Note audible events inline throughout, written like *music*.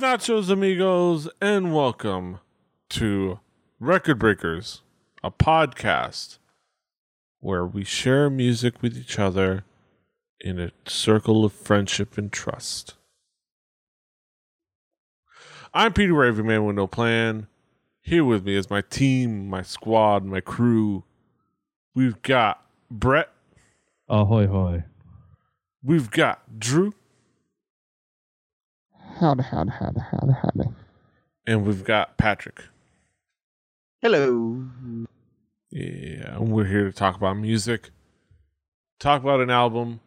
Nachos, amigos, and welcome to Record Breakers, a podcast where we share music with each other in a circle of friendship and trust. I'm Peter Raven Man with no plan. Here with me is my team, my squad, my crew. We've got Brett. Ahoy hoy. We've got Drew. Howdy, howdy, howdy, howdy, howdy. And we've got Patrick. Hello. Yeah, and we're here to talk about music. Talk about an album.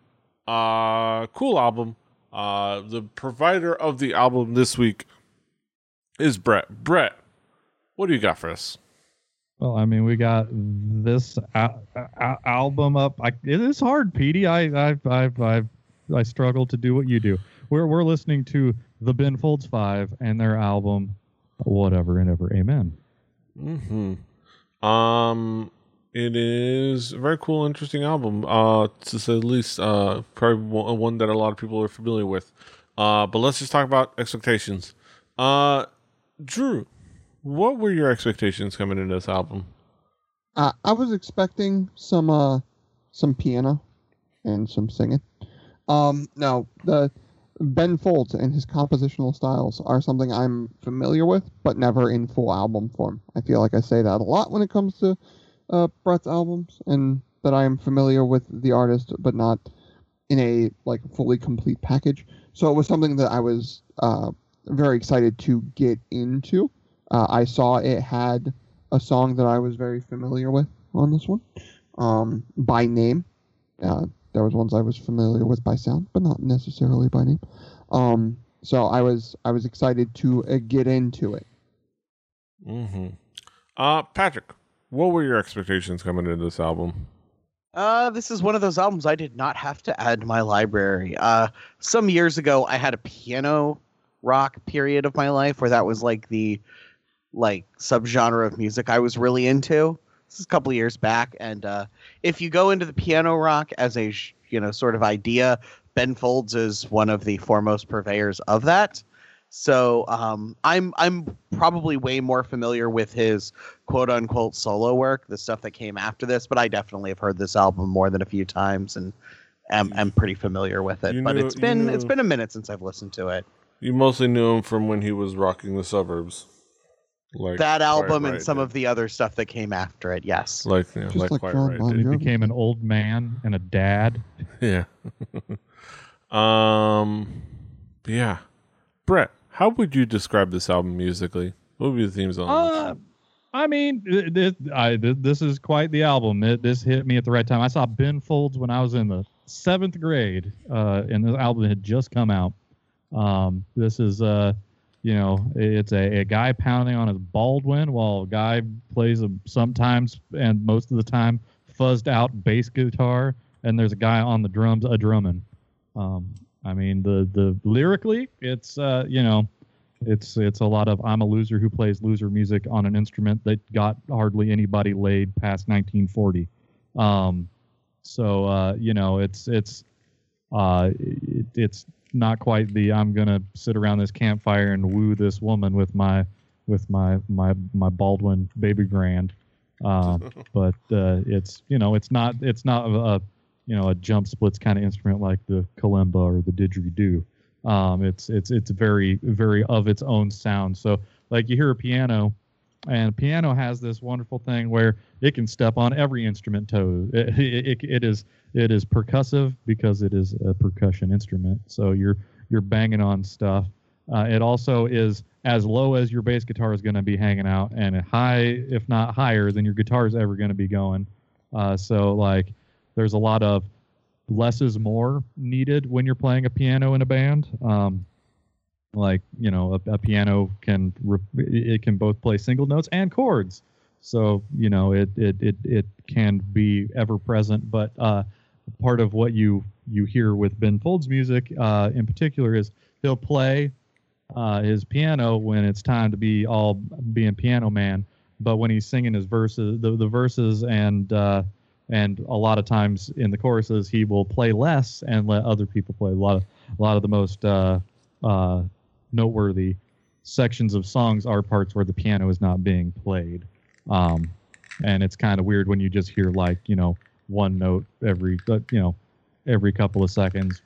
Uh cool album. Uh the provider of the album this week is Brett. Brett, what do you got for us? Well, I mean, we got this al- al- album up. I, it is hard, Petey. I, I've, I've, I've, I struggle to do what you do. We're, we're listening to the Ben Folds Five and their album, whatever and ever. Amen. Mm-hmm. Um, it is a very cool, interesting album. Uh, to say the least. Uh, probably one one that a lot of people are familiar with. Uh, but let's just talk about expectations. Uh, Drew, what were your expectations coming into this album? Uh, I was expecting some uh some piano and some singing. Um, no, the Ben Folds and his compositional styles are something I'm familiar with, but never in full album form. I feel like I say that a lot when it comes to uh, Brett's albums, and that I am familiar with the artist, but not in a like fully complete package. So it was something that I was uh, very excited to get into. Uh, I saw it had a song that I was very familiar with on this one, um, by name. Uh, there was ones I was familiar with by sound, but not necessarily by name. Um, so I was I was excited to uh, get into it. Mm-hmm. Uh, Patrick, what were your expectations coming into this album? Uh, this is one of those albums I did not have to add to my library. Uh, some years ago, I had a piano rock period of my life where that was like the like subgenre of music I was really into. This is a couple years back, and uh, if you go into the piano rock as a you know sort of idea, Ben Folds is one of the foremost purveyors of that. So um, I'm I'm probably way more familiar with his quote unquote solo work, the stuff that came after this. But I definitely have heard this album more than a few times and am, am pretty familiar with it. You but knew- it's been it's been a minute since I've listened to it. You mostly knew him from when he was rocking the suburbs, like that Quiet album Riot and some did. of the other stuff that came after it. Yes. like you know, Just like, like Quiet John Riot Bon did. Jovi. He became an old man and a dad. *laughs* Yeah. um. Yeah, Brett, how would you describe this album musically? What would be the theme song? Uh, I mean, th- th- I, th- this is quite the album. It, this hit me at the right time. I saw Ben Folds when I was in the seventh grade, uh, and the album had just come out. Um, this is, uh, you know, it's a, a guy pounding on his Baldwin while a guy plays a sometimes and most of the time fuzzed out bass guitar, and there's a guy on the drums a drumming. Um, I mean, the the lyrically, it's uh, you know, it's it's a lot of I'm a loser who plays loser music on an instrument that got hardly anybody laid past 1940. Um, so uh, you know, it's it's uh, it, it's not quite the I'm gonna sit around this campfire and woo this woman with my with my my my Baldwin baby grand. Um, *laughs* but uh, it's you know it's not it's not a, a you know a jump splits kind of instrument like the kalimba or the didgeridoo. Um, it's it's it's very very of its own sound. So like you hear a piano, and piano has this wonderful thing where it can step on every instrument toe. *laughs* It, it, it is it is percussive because it is a percussion instrument. So you're you're banging on stuff. Uh, it also is as low as your bass guitar is going to be hanging out, and high, if not higher, than your guitar is ever going to be going. Uh, so like, there's a lot of less is more needed when you're playing a piano in a band. Um, like you know, a, a piano can re- it can both play single notes and chords. So you know, it it it it can be ever present. But uh, part of what you you hear with Ben Folds' music, uh, in particular, is he'll play uh, his piano when it's time to be all being piano man. But when he's singing his verses, the, the verses and uh, and a lot of times in the choruses, he will play less and let other people play. A lot of a lot of the most uh, uh, noteworthy sections of songs are parts where the piano is not being played. Um, and it's kind of weird when you just hear like you know one note every uh, you know every couple of seconds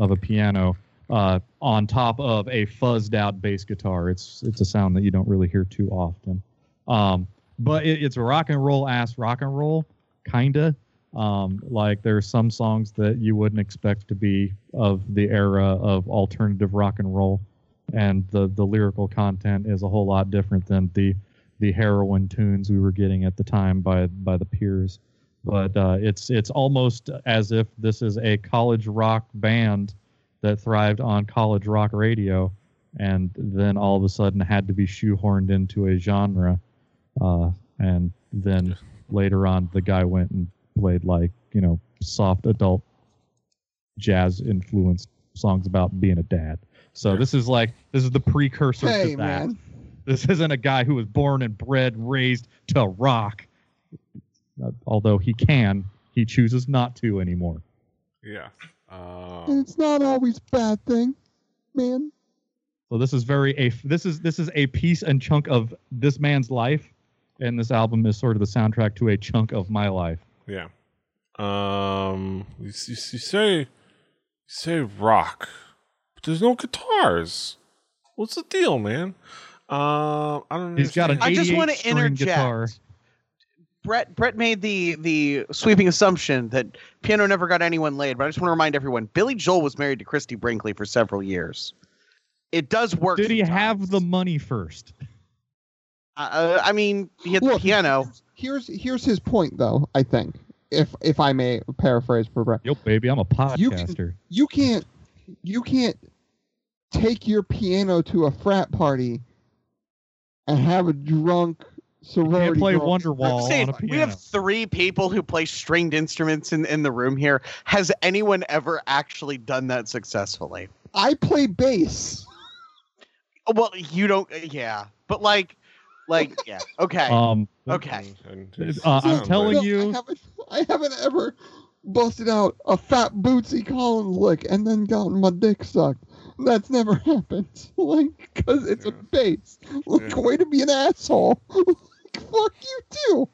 of a piano uh, on top of a fuzzed out bass guitar. It's it's a sound that you don't really hear too often. Um, but it, it's a rock and roll ass rock and roll, kinda. Um, like are some songs that you wouldn't expect to be of the era of alternative rock and roll, and the the lyrical content is a whole lot different than the the heroin tunes we were getting at the time by by the peers. But uh, it's it's almost as if this is a college rock band that thrived on college rock radio, and then all of a sudden had to be shoehorned into a genre. Uh, and then later on, the guy went and played like you know soft adult jazz influenced songs about being a dad. So Yeah. this is like this is the precursor Hey, to that. man. This isn't a guy who was born and bred, raised to rock. Uh, although he can, he chooses not to anymore. Yeah. Uh, And it's not always a bad thing, man. So this is very a this is this is a piece and chunk of this man's life, and this album is sort of the soundtrack to a chunk of my life. yeah. Um, you, you, you say you say rock, but there's no guitars. What's the deal, man? Um, I don't. He's got an. I just want to interject. guitar. Brett Brett made the the sweeping assumption that piano never got anyone laid, but I just want to remind everyone: Billy Joel was married to Christie Brinkley for several years. It does work. Did he have the money first? Uh, I mean, he had Look, the piano. Here's here's his point, though. I think, if if I may paraphrase for Brett, Yep, baby, I'm a You can- podcaster. you can't you can't take your piano to a frat party and have a drunk sorority. Can't play girl- Wonderwall Say, on a we have three people who play stringed instruments in, in the room here. Has anyone ever actually done that successfully? I play bass. Well, you don't. Yeah, but like, like, yeah. Okay. Um, okay. And Uh, I'm telling No, you- I haven't, I haven't ever busted out a fat Bootsy Collins lick and then gotten my dick sucked. That's never *laughs* happened. *laughs* Like, cause it's a Yeah. bass. Like, Yeah. way to be an asshole. *laughs* like, fuck you too.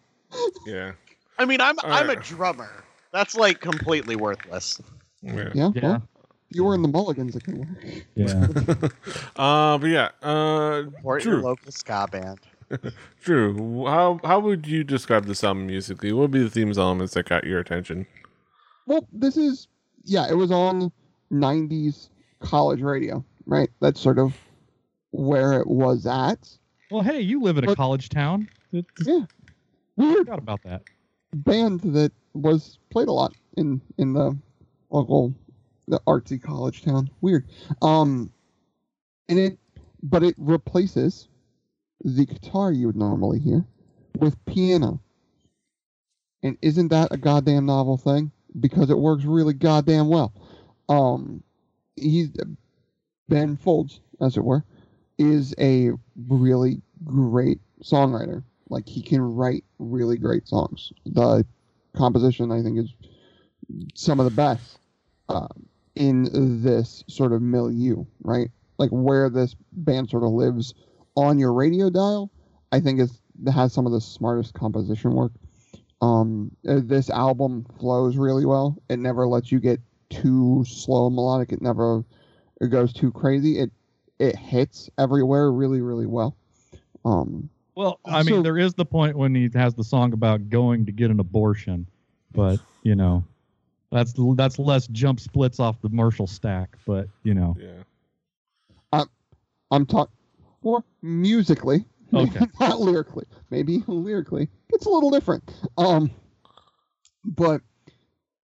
Yeah. I mean, I'm I'm a Uh. drummer. That's like completely worthless. Yeah. Yeah. yeah, Well, you were in the Mulligans. It can work. yeah. uh, but yeah. Uh, Support your local ska band. Drew, how how would you describe this album musically? What would be the themes elements that got your attention? Well, this is yeah, it was on '90s college radio, right? That's sort of where it was at. Well, hey, you live in a But- college town. It, Yeah, weird forgot about that. band that was played a lot in in the local the artsy college town. Weird. Um, and it, but it replaces the guitar you would normally hear with piano. And isn't that a goddamn novel thing? Because it works really goddamn well. Um, he's Ben Folds, as it were, is a really great songwriter. Like he can write really great songs. The composition, I think, is some of the best uh, in this sort of milieu, right? Like where this band sort of lives on your radio dial. I think is has some of the smartest composition work. Um, uh, this album flows really well. It never lets you get too slow melodic. It never it goes too crazy. It it hits everywhere really really well. Um, Well, I mean, there is the point when he has the song about going to get an abortion, but you know, that's that's less jump splits off the Marshall stack. But you know, Yeah. I'm talking more musically, Okay. *laughs* not lyrically. Maybe *laughs* lyrically, it's a little different. Um, but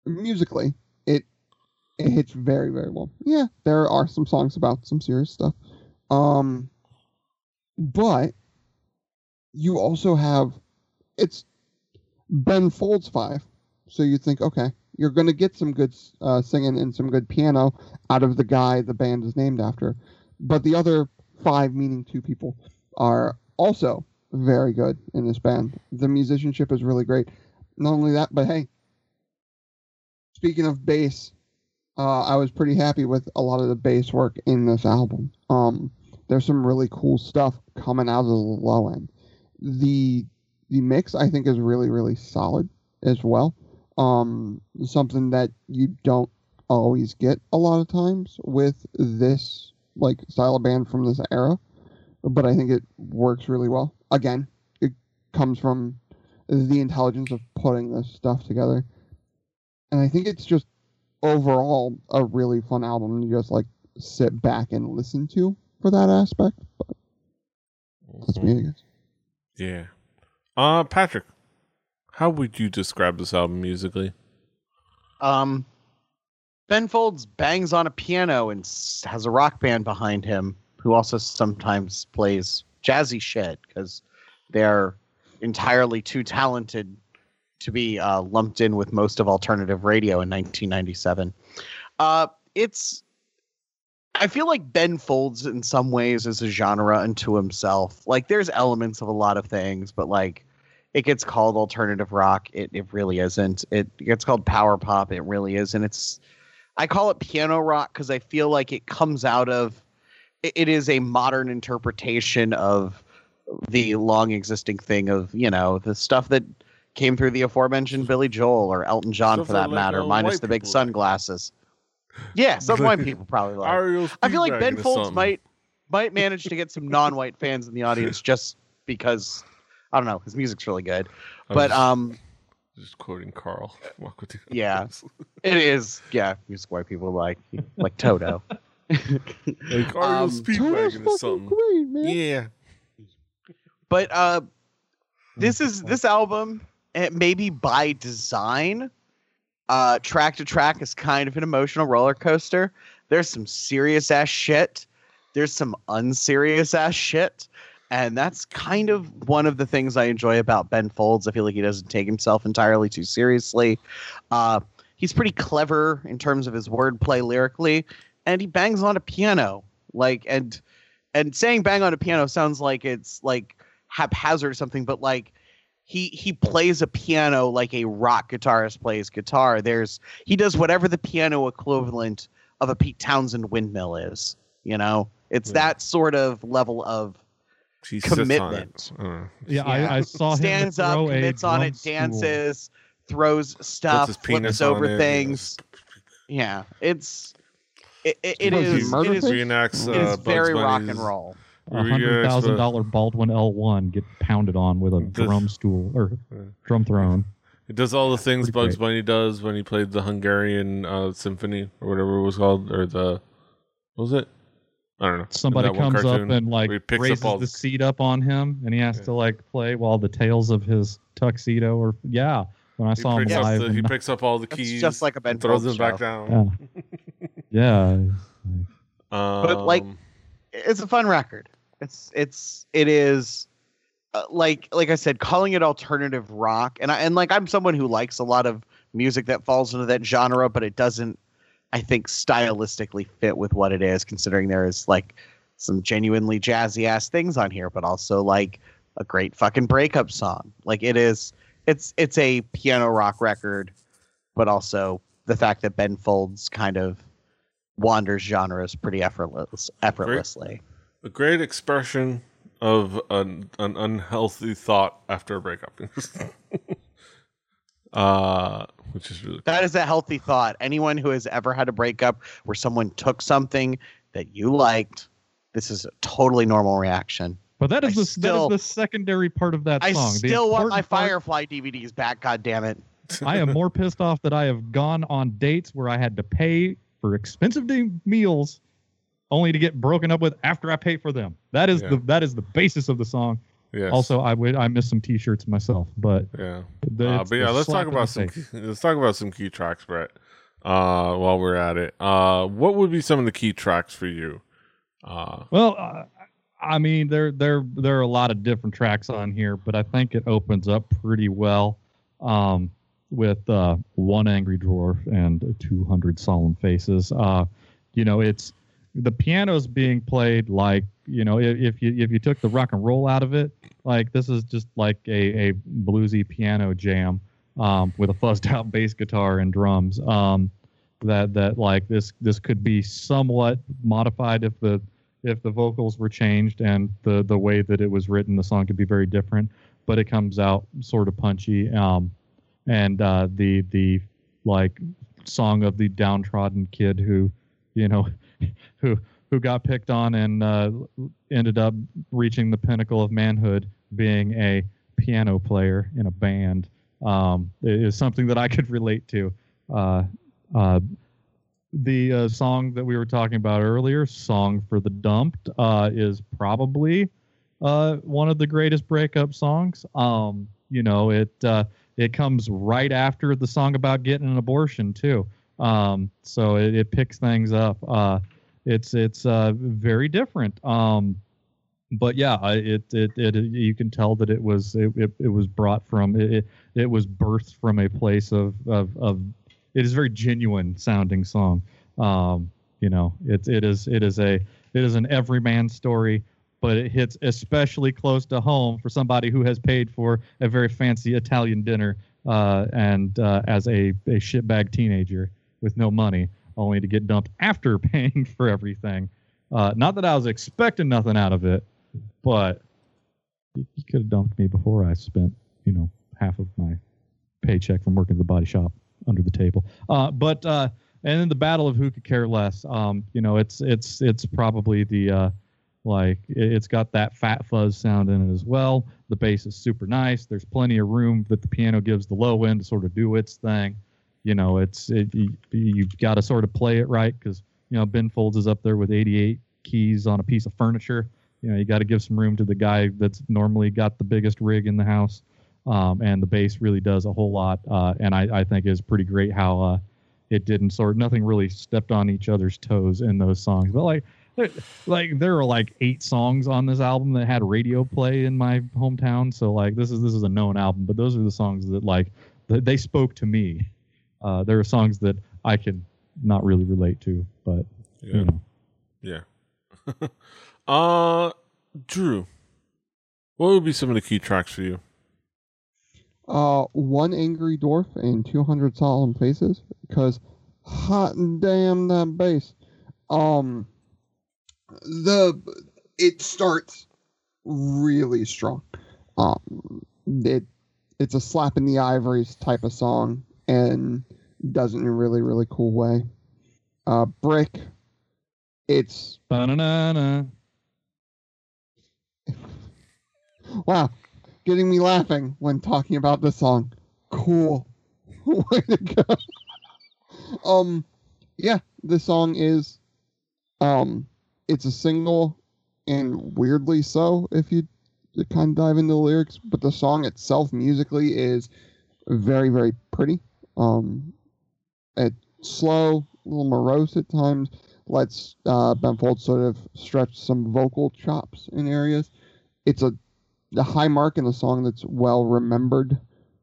musically, it it hits very very well. Yeah, there are some songs about some serious stuff. Um, but you also have it's Ben Folds five, so you think okay, you're gonna get some good uh, singing and some good piano out of the guy the band is named after, but the other five, meaning two people, are also very good in this band. The musicianship is really great. Not only that, but hey, speaking of bass, uh, I was pretty happy with a lot of the bass work in this album. Um, there's some really cool stuff coming out of the low end. The the mix I think is really really solid as well. Um, something that you don't always get a lot of times with this like style of band from this era, but I think it works really well. Again, it comes from the intelligence of putting this stuff together, and I think it's just overall a really fun album to just like sit back and listen to for that aspect. But that's me, I guess. Yeah. Uh, Patrick, how would you describe this album musically? Um, Ben Folds bangs on a piano and has a rock band behind him who also sometimes plays jazzy shit because they're entirely too talented to be uh, lumped in with most of alternative radio in 1997. Uh, it's I feel like Ben Folds in some ways is a genre unto himself. Like there's elements of a lot of things, but like it gets called alternative rock. It it really isn't. It gets called power pop. It really isn't. It's I call it piano rock because I feel like it comes out of it, is a modern interpretation of the long existing thing of you know the stuff that came through the aforementioned Billy Joel or Elton John Stuff for that, like, matter, minus the big people sunglasses. Yeah, some white people probably like. I feel like Ben Folds might might manage to get some non-white fans in the audience *laughs* just because I don't know his music's really good. But just, um, just quoting Carl. *laughs* Walk with you. Yeah. *laughs* it is yeah music white people like like Toto. *laughs* like Ariel Um, Speedwagon or something. great, man. Yeah. But uh, this is this album eh, maybe by design. Uh, track to track is kind of an emotional roller coaster. There's some serious ass shit. There's some unserious ass shit. And that's kind of one of the things I enjoy about Ben Folds. I feel like he doesn't take himself entirely too seriously. Uh, he's pretty clever in terms of his wordplay lyrically, and he bangs on a piano. Like and and saying bang on a piano sounds like it's like haphazard or something, but like he he plays a piano like a rock guitarist plays guitar. There's he does whatever the piano equivalent of a Pete Townshend windmill is. You know, it's Yeah. that sort of level of She sits on it. Commitment. Uh, Yeah, Yeah. I, I saw him stands up, throw a commits on drum it, stool. dances, throws stuff, flips penis on over it, things. Yeah, it's it, it, it Was he is murder it is, fish? Reenacts. it Uh, is Bugs very rock Bunny's- and roll. A hundred thousand dollar Baldwin L1 get pounded on with a Does- drum stool or Yeah. drum throne. It does all the things Pretty Bugs great. Bunny does when he played the Hungarian uh, symphony or whatever it was called, or the what was it? I don't know. Somebody That one comes up cartoon and like where he picks up raises all the the- seat up on him, and he has Yeah. to like play while the tails of his tuxedo. Or yeah, when I He saw him live, the, he picks up all the That's keys, just like a Ben and throws Folds them back down. yeah, *laughs* yeah. Um, like- it's a fun record. It's it's it is uh, like like I said, calling it alternative rock, and I and like I'm someone who likes a lot of music that falls into that genre, but it doesn't, I think, stylistically fit with what it is. Considering there is like some genuinely jazzy ass things on here, but also like a great fucking breakup song. Like it is, it's it's a piano rock record, but also the fact that Ben Folds kind of wanders genres pretty effortless effortlessly. a great expression of an, an unhealthy thought after a breakup. *laughs* uh, which is really That is a healthy thought. Anyone who has ever had a breakup where someone took something that you liked, this is a totally normal reaction. But that is I the still- that is the secondary part of that I song. The still want my important part- Firefly DVDs back. God damn it! *laughs* I am more pissed off that I have gone on dates where I had to pay for expensive de- meals, only to get broken up with after I pay for them. That is Yeah. the that is the basis of the song. yes. Also, I would I missed some T-shirts myself, but yeah. the, Uh, but yeah, let's talk about some. face. Let's talk about some key tracks, Brett. Uh, while we're at it, uh, what would be some of the key tracks for you? Uh, Well, uh, I mean, there there there are a lot of different tracks on here, but I think it opens up pretty well um, with uh, one angry dwarf and 200 solemn faces. Uh, you know, it's the piano's being played like you know if, if you if you took the rock and roll out of it, like this is just like a, a bluesy piano jam um, with a fuzzed out bass guitar and drums. Um, that that like this this could be somewhat modified if the if the vocals were changed and the the way that it was written, the song could be very different. But it comes out sort of punchy. Um, and uh, the the like song of the downtrodden kid who, you know, *laughs* who who got picked on and uh, ended up reaching the pinnacle of manhood, being a piano player in a band, um, is something that I could relate to. Uh, uh, the uh, song that we were talking about earlier, "Song for the Dumped," uh, is probably uh, one of the greatest breakup songs. Um, you know, it uh, it comes right after the song about getting an abortion too. Um, so it, it picks things up. Uh, it's it's uh, very different. Um, but yeah, it, it it you can tell that it was it, it, it was brought from it, it was birthed from a place of of of it is a very genuine sounding song. Um, you know, it it is it is a it is an everyman story, but it hits especially close to home for somebody who has paid for a very fancy Italian dinner uh, and uh, as a a shitbag teenager with no money, only to get dumped after *laughs* paying for everything. Uh, not that I was expecting nothing out of it, but you, you could have dumped me before I spent, you know, half of my paycheck from working at the body shop under the table. Uh, but uh, and then the battle of who could care less. Um, you know, it's it's it's probably the uh, like it, it's got that fat fuzz sound in it as well. The bass is super nice. There's plenty of room that the piano gives the low end to sort of do its thing. You know, it's it, you, you've got to sort of play it right because you know Ben Folds is up there with 88 keys on a piece of furniture. You know, you got to give some room to the guy that's normally got the biggest rig in the house. Um, and the bass really does a whole lot. Uh, and I, I think is pretty great how uh, it didn't sort nothing really stepped on each other's toes in those songs. But like, there, like there are like eight songs on this album that had radio play in my hometown. So like this is this is a known album, but those are the songs that like they spoke to me. Uh, there are songs that I can not really relate to, but Yeah. you know. Yeah. *laughs* uh, Drew, what would be some of the key tracks for you? Uh, one angry dwarf and 200 solemn faces because hot damn that bass. Um, the it starts really strong. Um, it it's a slap in the ivories type of song and does it in a really really cool way. Uh, brick. It's Ba-na-na-na. *laughs* wow, getting me laughing when talking about this song. Cool. *laughs* Way to go. um yeah, this song is um it's a single and weirdly so if you kind of dive into the lyrics, but the song itself musically is very very pretty. Um it's slow, a little morose at times, lets uh Ben Folds sort of stretch some vocal chops in areas. It's a the high mark in the song that's well remembered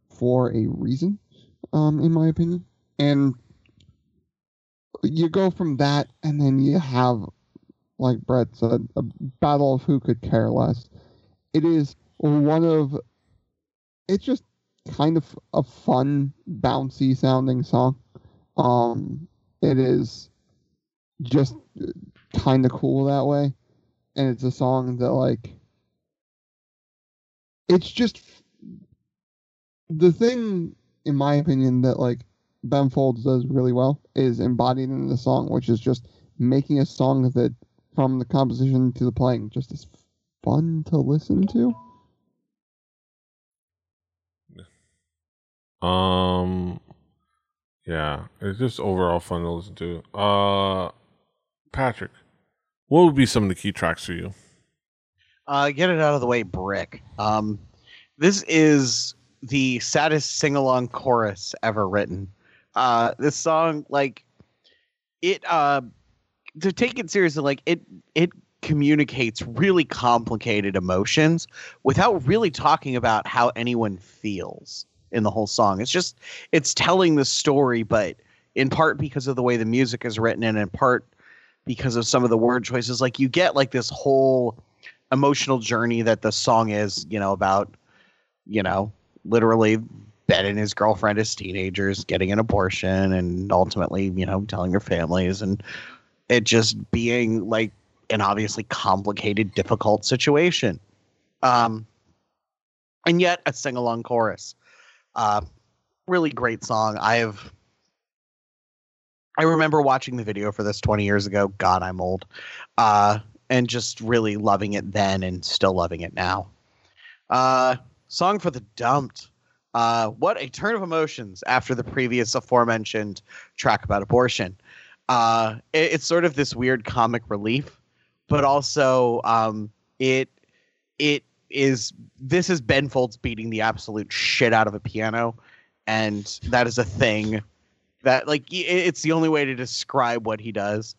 for a reason, um, in my opinion. And you go from that, and then you have, like Brett said, a battle of who could care less. It is one of, it's just kind of a fun, bouncy sounding song. Um, it is just kind of cool that way, and it's a song that like it's just the thing in my opinion that like Ben Folds does really well is embodied in the song, which is just making a song that from the composition to the playing just is fun to listen to. Um, yeah, it's just overall fun to listen to. Uh, Patrick, what would be some of the key tracks for you? Uh, get it out of the way, Brick. Um, this is the saddest sing along chorus ever written. Uh, this song, like, it, uh, to take it seriously, like, it, it communicates really complicated emotions without really talking about how anyone feels in the whole song. It's just, it's telling the story, but in part because of the way the music is written and in part because of some of the word choices. Like, you get, like, this whole emotional journey that the song is, you know, about, you know, literally Ben and his girlfriend as teenagers getting an abortion and ultimately, you know, telling their families and it just being like an obviously complicated, difficult situation. Um, and yet a sing along chorus. Uh, really great song. I have. I remember watching the video for this 20 years ago. God, I'm old. Uh, and just really loving it then and still loving it now. Uh, song for the dumped. Uh, what a turn of emotions after the previous aforementioned track about abortion. Uh, it, it's sort of this weird comic relief, but also um, it it is this is Ben Folds beating the absolute shit out of a piano, and that is a thing that like it, it's the only way to describe what he does.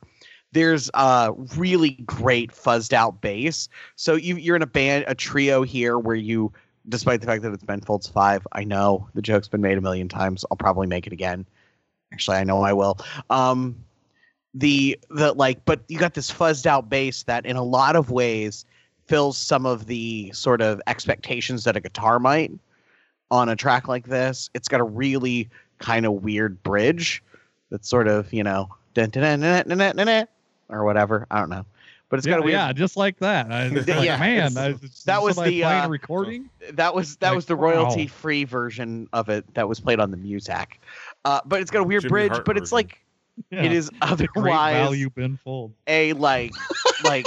There's a really great fuzzed out bass. So you, you're in a band, a trio here where you despite the fact that it's Ben Folds five. I know the joke's been made a million times. I'll probably make it again. Actually, I know I will. Um, the the like, but you got this fuzzed out bass that, in a lot of ways, fills some of the sort of expectations that a guitar might on a track like this. It's got a really kind of weird bridge that's sort of you know or whatever. I don't know but it's yeah, got a weird. yeah, just like that. I, *laughs* like, Yeah, man, I, that was the, uh, recording. That was that Like, was the wow. royalty free version of it that was played on the Muzak. Uh, but it's got a weird Jimmy bridge, Hart but it's like Yeah. it is Great otherwise value, Ben Fold. a like like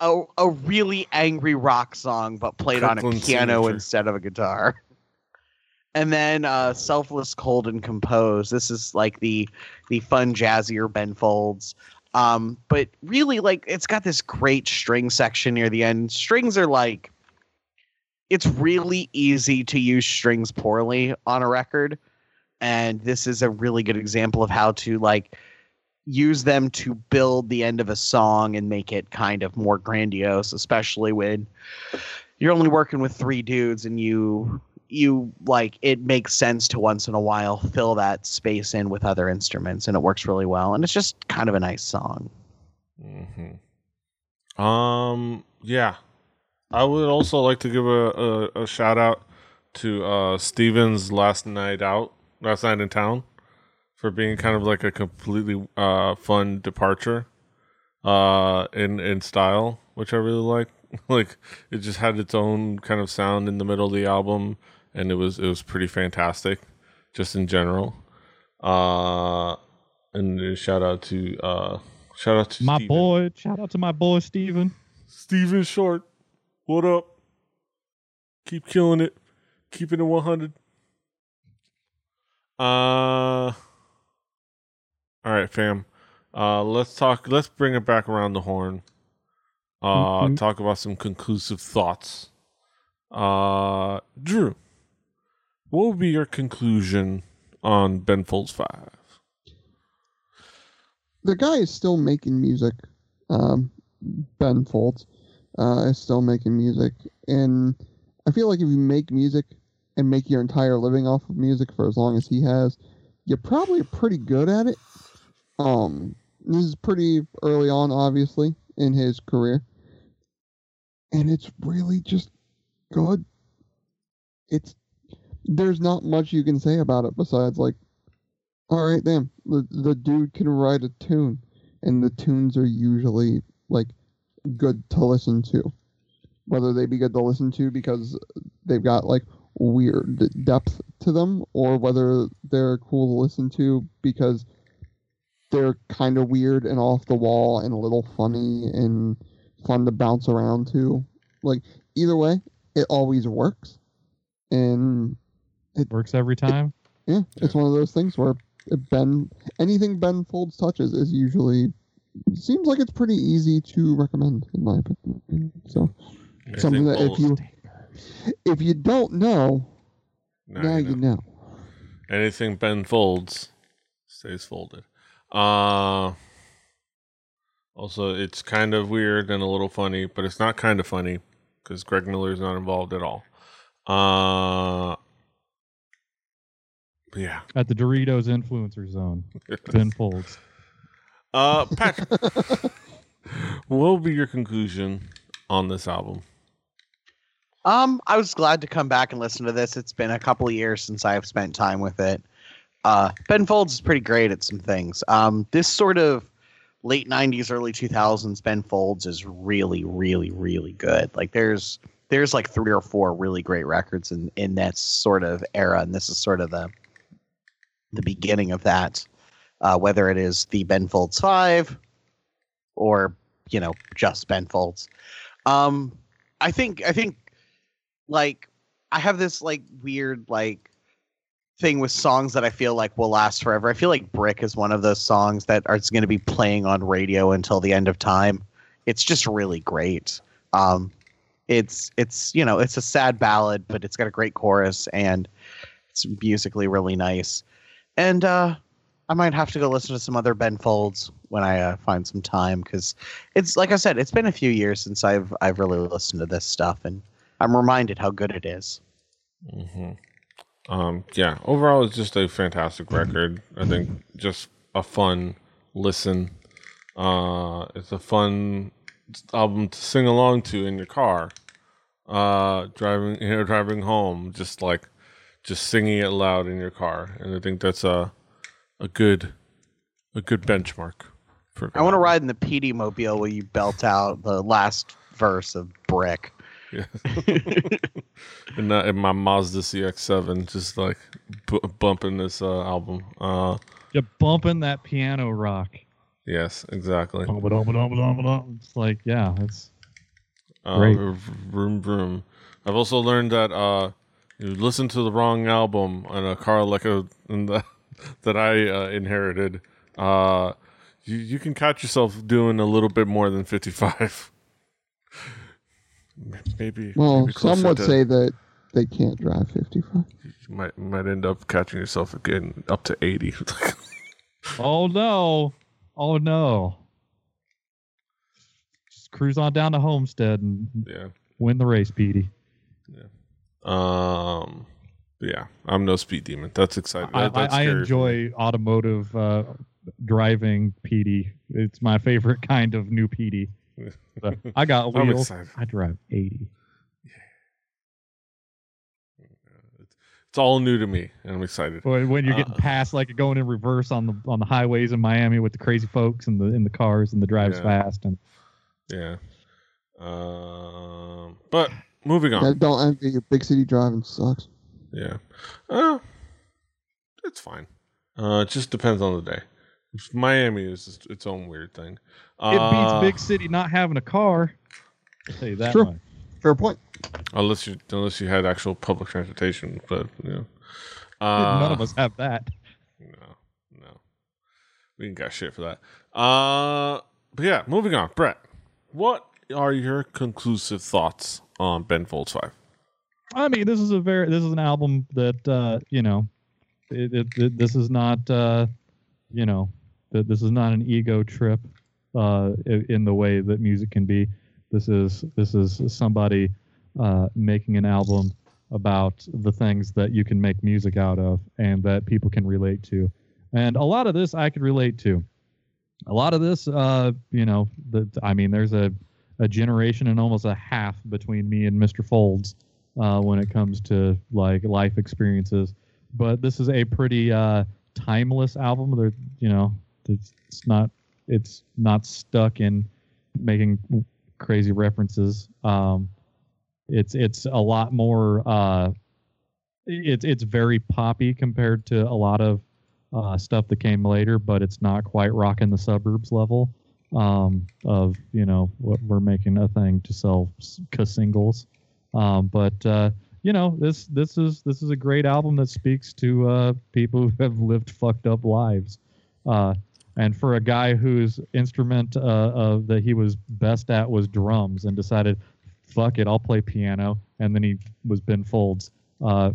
a a really angry rock song, but played on a piano signature. instead of a guitar. And then uh, selfless, cold, and composed. This is like the the fun, jazzier Ben Folds. Um, but really, like it's got this great string section near the end. Strings are like it's really easy to use strings poorly on a record, and this is a really good example of how to like use them to build the end of a song and make it kind of more grandiose, especially when you're only working with three dudes and you you like it makes sense to once in a while fill that space in with other instruments and it works really well and it's just kind of a nice song. hmm Um. Yeah, I would also like to give a, a, a shout out to uh Steven's last night out, last night in town, for being kind of like a completely uh fun departure, uh in in style, which I really like. *laughs* like it just had its own kind of sound in the middle of the album, and it was it was pretty fantastic, just in general. Uh, and shout out to uh shout out to My Steven. boy, shout out to my boy Steven. Steven Short, what up? Keep killing it. Keeping it 100. Uh, all right, fam. Uh, let's talk. Let's bring it back around the horn. Uh, Mhm. talk about some conclusive thoughts. Uh, Drew, what would be your conclusion on Ben Folds Five? the guy is still making music. Um, ben Folds uh, is still making music, and I feel like if you make music and make your entire living off of music for as long as he has, you're probably pretty good at it. Um, this is pretty early on, obviously, in his career, and it's really just good. It's there's not much you can say about it besides like all right, damn. The the dude can write a tune, and the tunes are usually like good to listen to. Whether they be good to listen to because they've got like weird depth to them, or whether they're cool to listen to because they're kind of weird and off the wall and a little funny and fun to bounce around to. Like either way, it always works, and It works every time. yeah, it's one of those things where Ben anything Ben Folds touches is usually seems like it's pretty easy to recommend in my opinion. So something that if you if you don't know, Now now you you know. know. Anything Ben folds stays folded. Uh also it's kind of weird and a little funny, but it's not kind of funny because Greg Miller is not involved at all. Uh yeah. At the Doritos influencer zone, *laughs* Ben Folds. Uh Patrick. *laughs* what will be your conclusion on this album? Um, I was glad to come back and listen to this. It's been a couple of years since I've spent time with it. Uh, ben Folds is pretty great at some things. Um, this sort of late 90s early 2000s ben folds is really really really good like there's there's like three or four really great records in in that sort of era and this is sort of the the beginning of that uh, whether it is the ben folds 5 or you know just ben folds um i think i think like i have this like weird like thing with songs that I feel like will last forever. I feel like Brick is one of those songs that are going to be playing on radio until the end of time. It's just really great. Um, it's it's you know it's a sad ballad, but it's got a great chorus and it's musically really nice. And uh, I might have to go listen to some other Ben Folds when I uh, find some time because it's like I said, it's been a few years since I've I've really listened to this stuff, and I'm reminded how good it is. Mm-hmm. Um, yeah, overall, it's just a fantastic record. I think just a fun listen. Uh, it's a fun album to sing along to in your car, uh, driving, you know, driving home, just like just singing it loud in your car. And I think that's a a good a good benchmark. For I want to ride in the PD mobile where you belt out the last verse of Brick. Yeah. *laughs* and uh, in my Mazda CX-7, just like b- bumping this uh, album. Uh, You're bumping that piano rock. Yes, exactly. It's like, yeah, it's uh, great. Vroom vroom. I've also learned that uh, you listen to the wrong album on a car like a the, *laughs* that I uh, inherited. Uh, you you can catch yourself doing a little bit more than fifty five. *laughs* maybe. Well, maybe some would to- say that they can't drive 55. you might might end up catching yourself again up to eighty. *laughs* oh no, oh no. Just cruise on down to Homestead and yeah. win the race, Petey. Um. Yeah, I'm no speed demon. That's exciting. I, That- that's I, I scary for me. enjoy automotive uh, driving PD. It's my favorite *laughs* kind of new PD. But *laughs* I got wheels. I drive 80. It's all new to me, and I'm excited. When when you're getting Uh. past, like going in reverse on the on the highways in Miami with the crazy folks and the in the cars and the drives Yeah. fast and Yeah. Um. But moving on. Yeah, don't envy you. Big city driving sucks. Yeah. Uh, it's fine. Uh, it just depends on the day. Miami is just its own weird thing. it beats Uh, big city not having a car. I'll tell you that True. much. Fair point. unless you unless you had actual public transportation, but you know. Uh, None of us have that. No, no. We ain't got shit for that. Uh, but yeah, moving on. Brett, what are your conclusive thoughts on Ben Folds Five? I mean, this is a very this is an album that uh, you know, it, it, it- this is not uh, you know, that this is not an ego trip uh, in the way that music can be. This is this is somebody uh, making an album about the things that you can make music out of and that people can relate to. And a lot of this I could relate to. A lot of this, uh, you know, the, I mean, there's a, a generation and almost a half between me and Mr. Folds uh, when it comes to like life experiences. But this is a pretty uh, timeless album. There, you know, it's, it's not it's not stuck in making crazy references. Um, it's it's a lot more. Uh, it's it's very poppy compared to a lot of uh, stuff that came later, but it's not quite rocking the suburbs level um, of you know what we're making a thing to sell singles. Um, but uh, you know this this is this is a great album that speaks to uh, people who have lived fucked up lives. Uh, and for a guy whose instrument uh, uh, that he was best at was drums and decided, fuck it, I'll play piano. And then he was Ben Folds. Uh,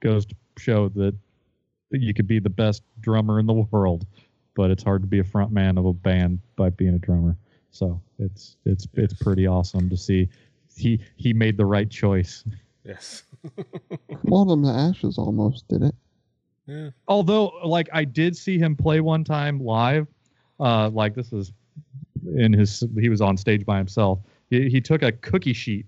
goes to show that you could be the best drummer in the world, but it's hard to be a front man of a band by being a drummer. So it's it's it's pretty awesome to see. He he made the right choice. Yes. *laughs* Welcome to Ashes almost did it. Yeah. although like I did see him play one time live, uh, like this is in his he was on stage by himself. He, he took a cookie sheet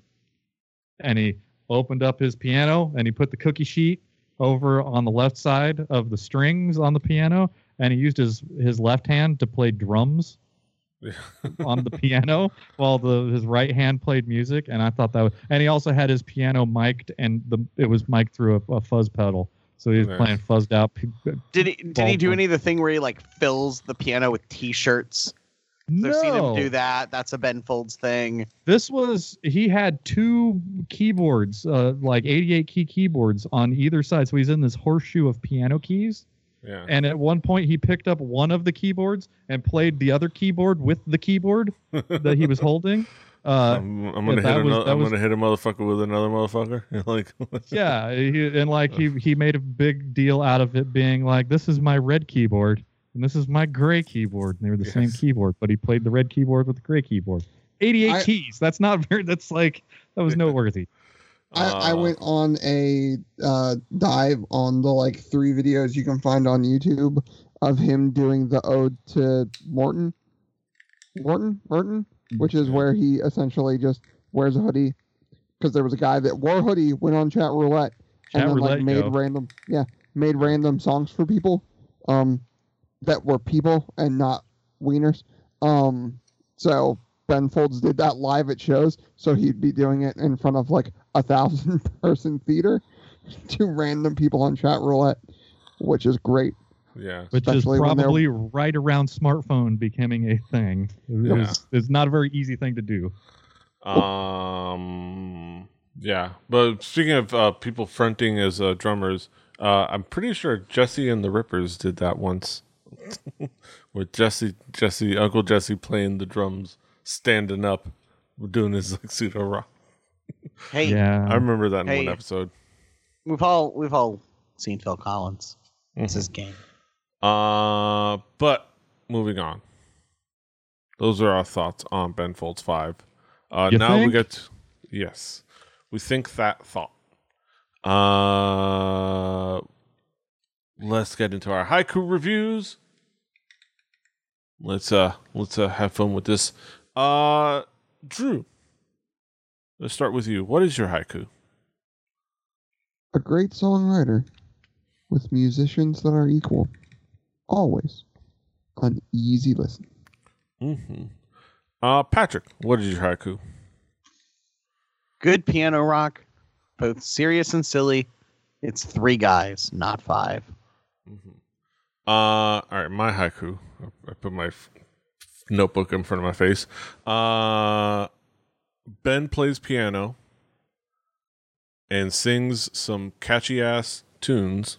and he opened up his piano and he put the cookie sheet over on the left side of the strings on the piano and he used his his left hand to play drums *laughs* on the piano while the his right hand played music, and I thought that was. And he also had his piano mic'd, and the it was mic'd through a, a fuzz pedal, so he was Nice. playing fuzzed out. Did he did he do Baldwin. any of the thing where he like fills the piano with T-shirts? I've seen him do that. That's a Ben Folds thing. This was he had two keyboards, uh, like 88 key keyboards on either side. So he's in this horseshoe of piano keys. Yeah. And at one point, he picked up one of the keyboards and played the other keyboard with the keyboard that he was *laughs* holding. Uh, I'm, I'm gonna hit was- another, I'm was- gonna hit a motherfucker with another motherfucker. *laughs* like yeah, he, and like he he made a big deal out of it being like, this is my red keyboard and this is my gray keyboard. And they were the same keyboard, but he played the red keyboard with the gray keyboard. 88 I- keys. That's not very. That's like that was *laughs* noteworthy. I, I uh, went on a uh, dive on the like three videos you can find on YouTube of him doing the ode to Merton, Merton, Merton, which is where he essentially just wears a hoodie. Because there was a guy that wore a hoodie, went on chat roulette, Chat and then roulette, like made yo. random, yeah, made random songs for people, um, that were people and not wieners. Um, so Ben Folds did that live at shows, so he'd be doing it in front of like a thousand *laughs* person theater to random people on chat roulette, which is great. yeah. which is Especially when they're- probably right around smartphone becoming a thing. It Yeah. was, it's not a very easy thing to do. Um. Yeah, but speaking of uh, people fronting as uh, drummers, uh, I'm pretty sure Jesse and the Rippers did that once, *laughs* with Jesse, Jesse, Uncle Jesse playing the drums, standing up, doing his like pseudo rock. *laughs* Hey, yeah, I remember that in Hey. one episode. we've all we've all seen Phil Collins. It's Mhm. his game. Uh, but moving on. Those are our thoughts on Ben Folds Five. Uh, You now we think? get yes, we think that thought. Uh, let's get into our haiku reviews. Let's uh let's uh have fun with this. Uh, Drew, let's start with you. What is your haiku? A great songwriter with musicians that are equal, always an easy listen. Mm-hmm. Uh, Patrick, what is your haiku? Good piano rock, both serious and silly. It's three guys, not five. Mhm. Uh, all right, my haiku. I put my f- notebook in front of my face. Uh, Ben plays piano and sings some catchy ass tunes.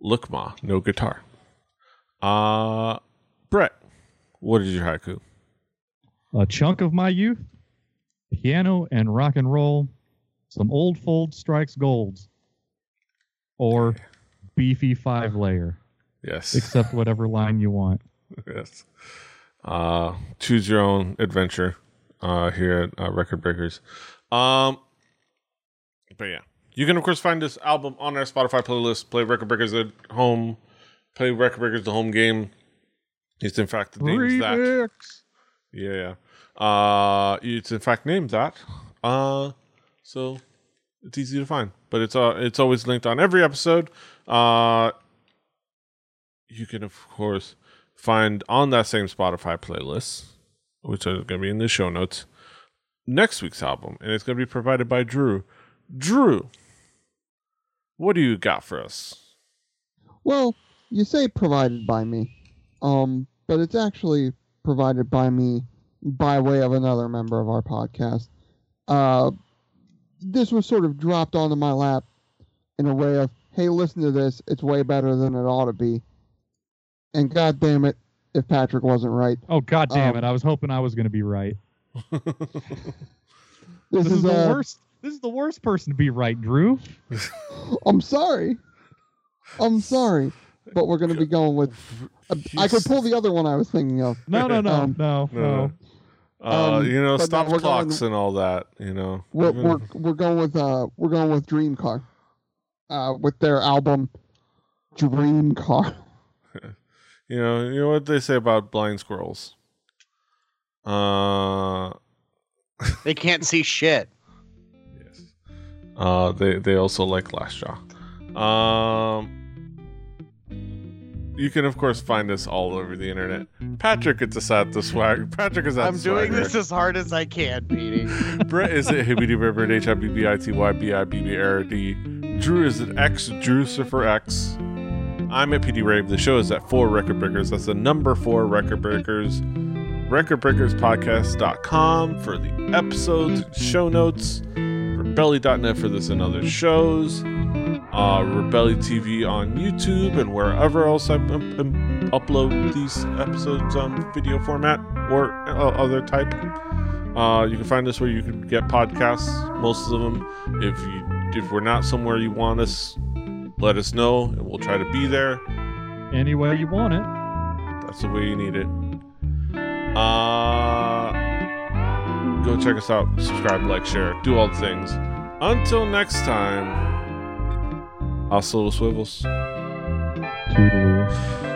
Look, ma, no guitar. Uh, Brett, what is your haiku? a chunk of my youth, piano and rock and roll, some old fold strikes golds, or beefy five layer. Yes, Accept whatever line you want. *laughs* yes. Uh, choose your own adventure. Uh, here at uh, Record Breakers. Um, but yeah, you can of course find this album on our Spotify playlist. Play Record Breakers at home. Play Record Breakers the home game. It's in fact named that. Remix. Yeah, yeah. Uh, it's in fact named that. Uh, so it's easy to find, but it's uh, it's always linked on every episode. Uh, you can of course find on that same Spotify playlist, which is going to be in the show notes, next week's album, and it's going to be provided by Drew. Drew, what do you got for us? Well, you say provided by me, um, but it's actually provided by me by way of another member of our podcast. Uh, this was sort of dropped onto my lap in a way of, hey, listen to this. It's way better than it ought to be. And god damn it, if Patrick wasn't right. Oh god damn Um, it! I was hoping I was going to be right. *laughs* This, This is the uh, worst. This is the worst person to be right, Drew. *laughs* I'm sorry. I'm sorry. But we're going to be going with. I could pull the other one I was thinking of. No, no, no, Um, no, no, no. Uh, Um, you know, but no, stop we're clocks going- and all that. You know, We're, Even- we're, we're going with uh we're going with Dreamcar, uh with their album Dreamcar. *laughs* You know, you know what they say about blind squirrels. Uh, *laughs* They can't see shit. yes. Uh, they they also like Glassjaw. Um, you can of course find us all over the internet. Patrick gets us at the swag. Patrick is at I'm doing swagger. this as hard as I can, Petey. *laughs* Brett is at Hibbity River H I B B I T Y B I B B R D. Drew is at X Drewcifer X. I'm at PD Rave. The show is at four record breakers. That's the number four record breakers. Recordbreakerspodcast.com for the episodes, show notes, rebelly.net for this and other shows, uh, Rebelly TV on YouTube, and wherever else I um, upload these episodes on video format or uh, other type. Uh, you can find us where you can get podcasts, most of them. If you if we're not somewhere you want us, let us know, and we'll try to be there. Any way you want it. That's the way you need it. Uh, go check us out. Subscribe, like, share, do all the things. Until next time, hasta los swivels. Toodaloo.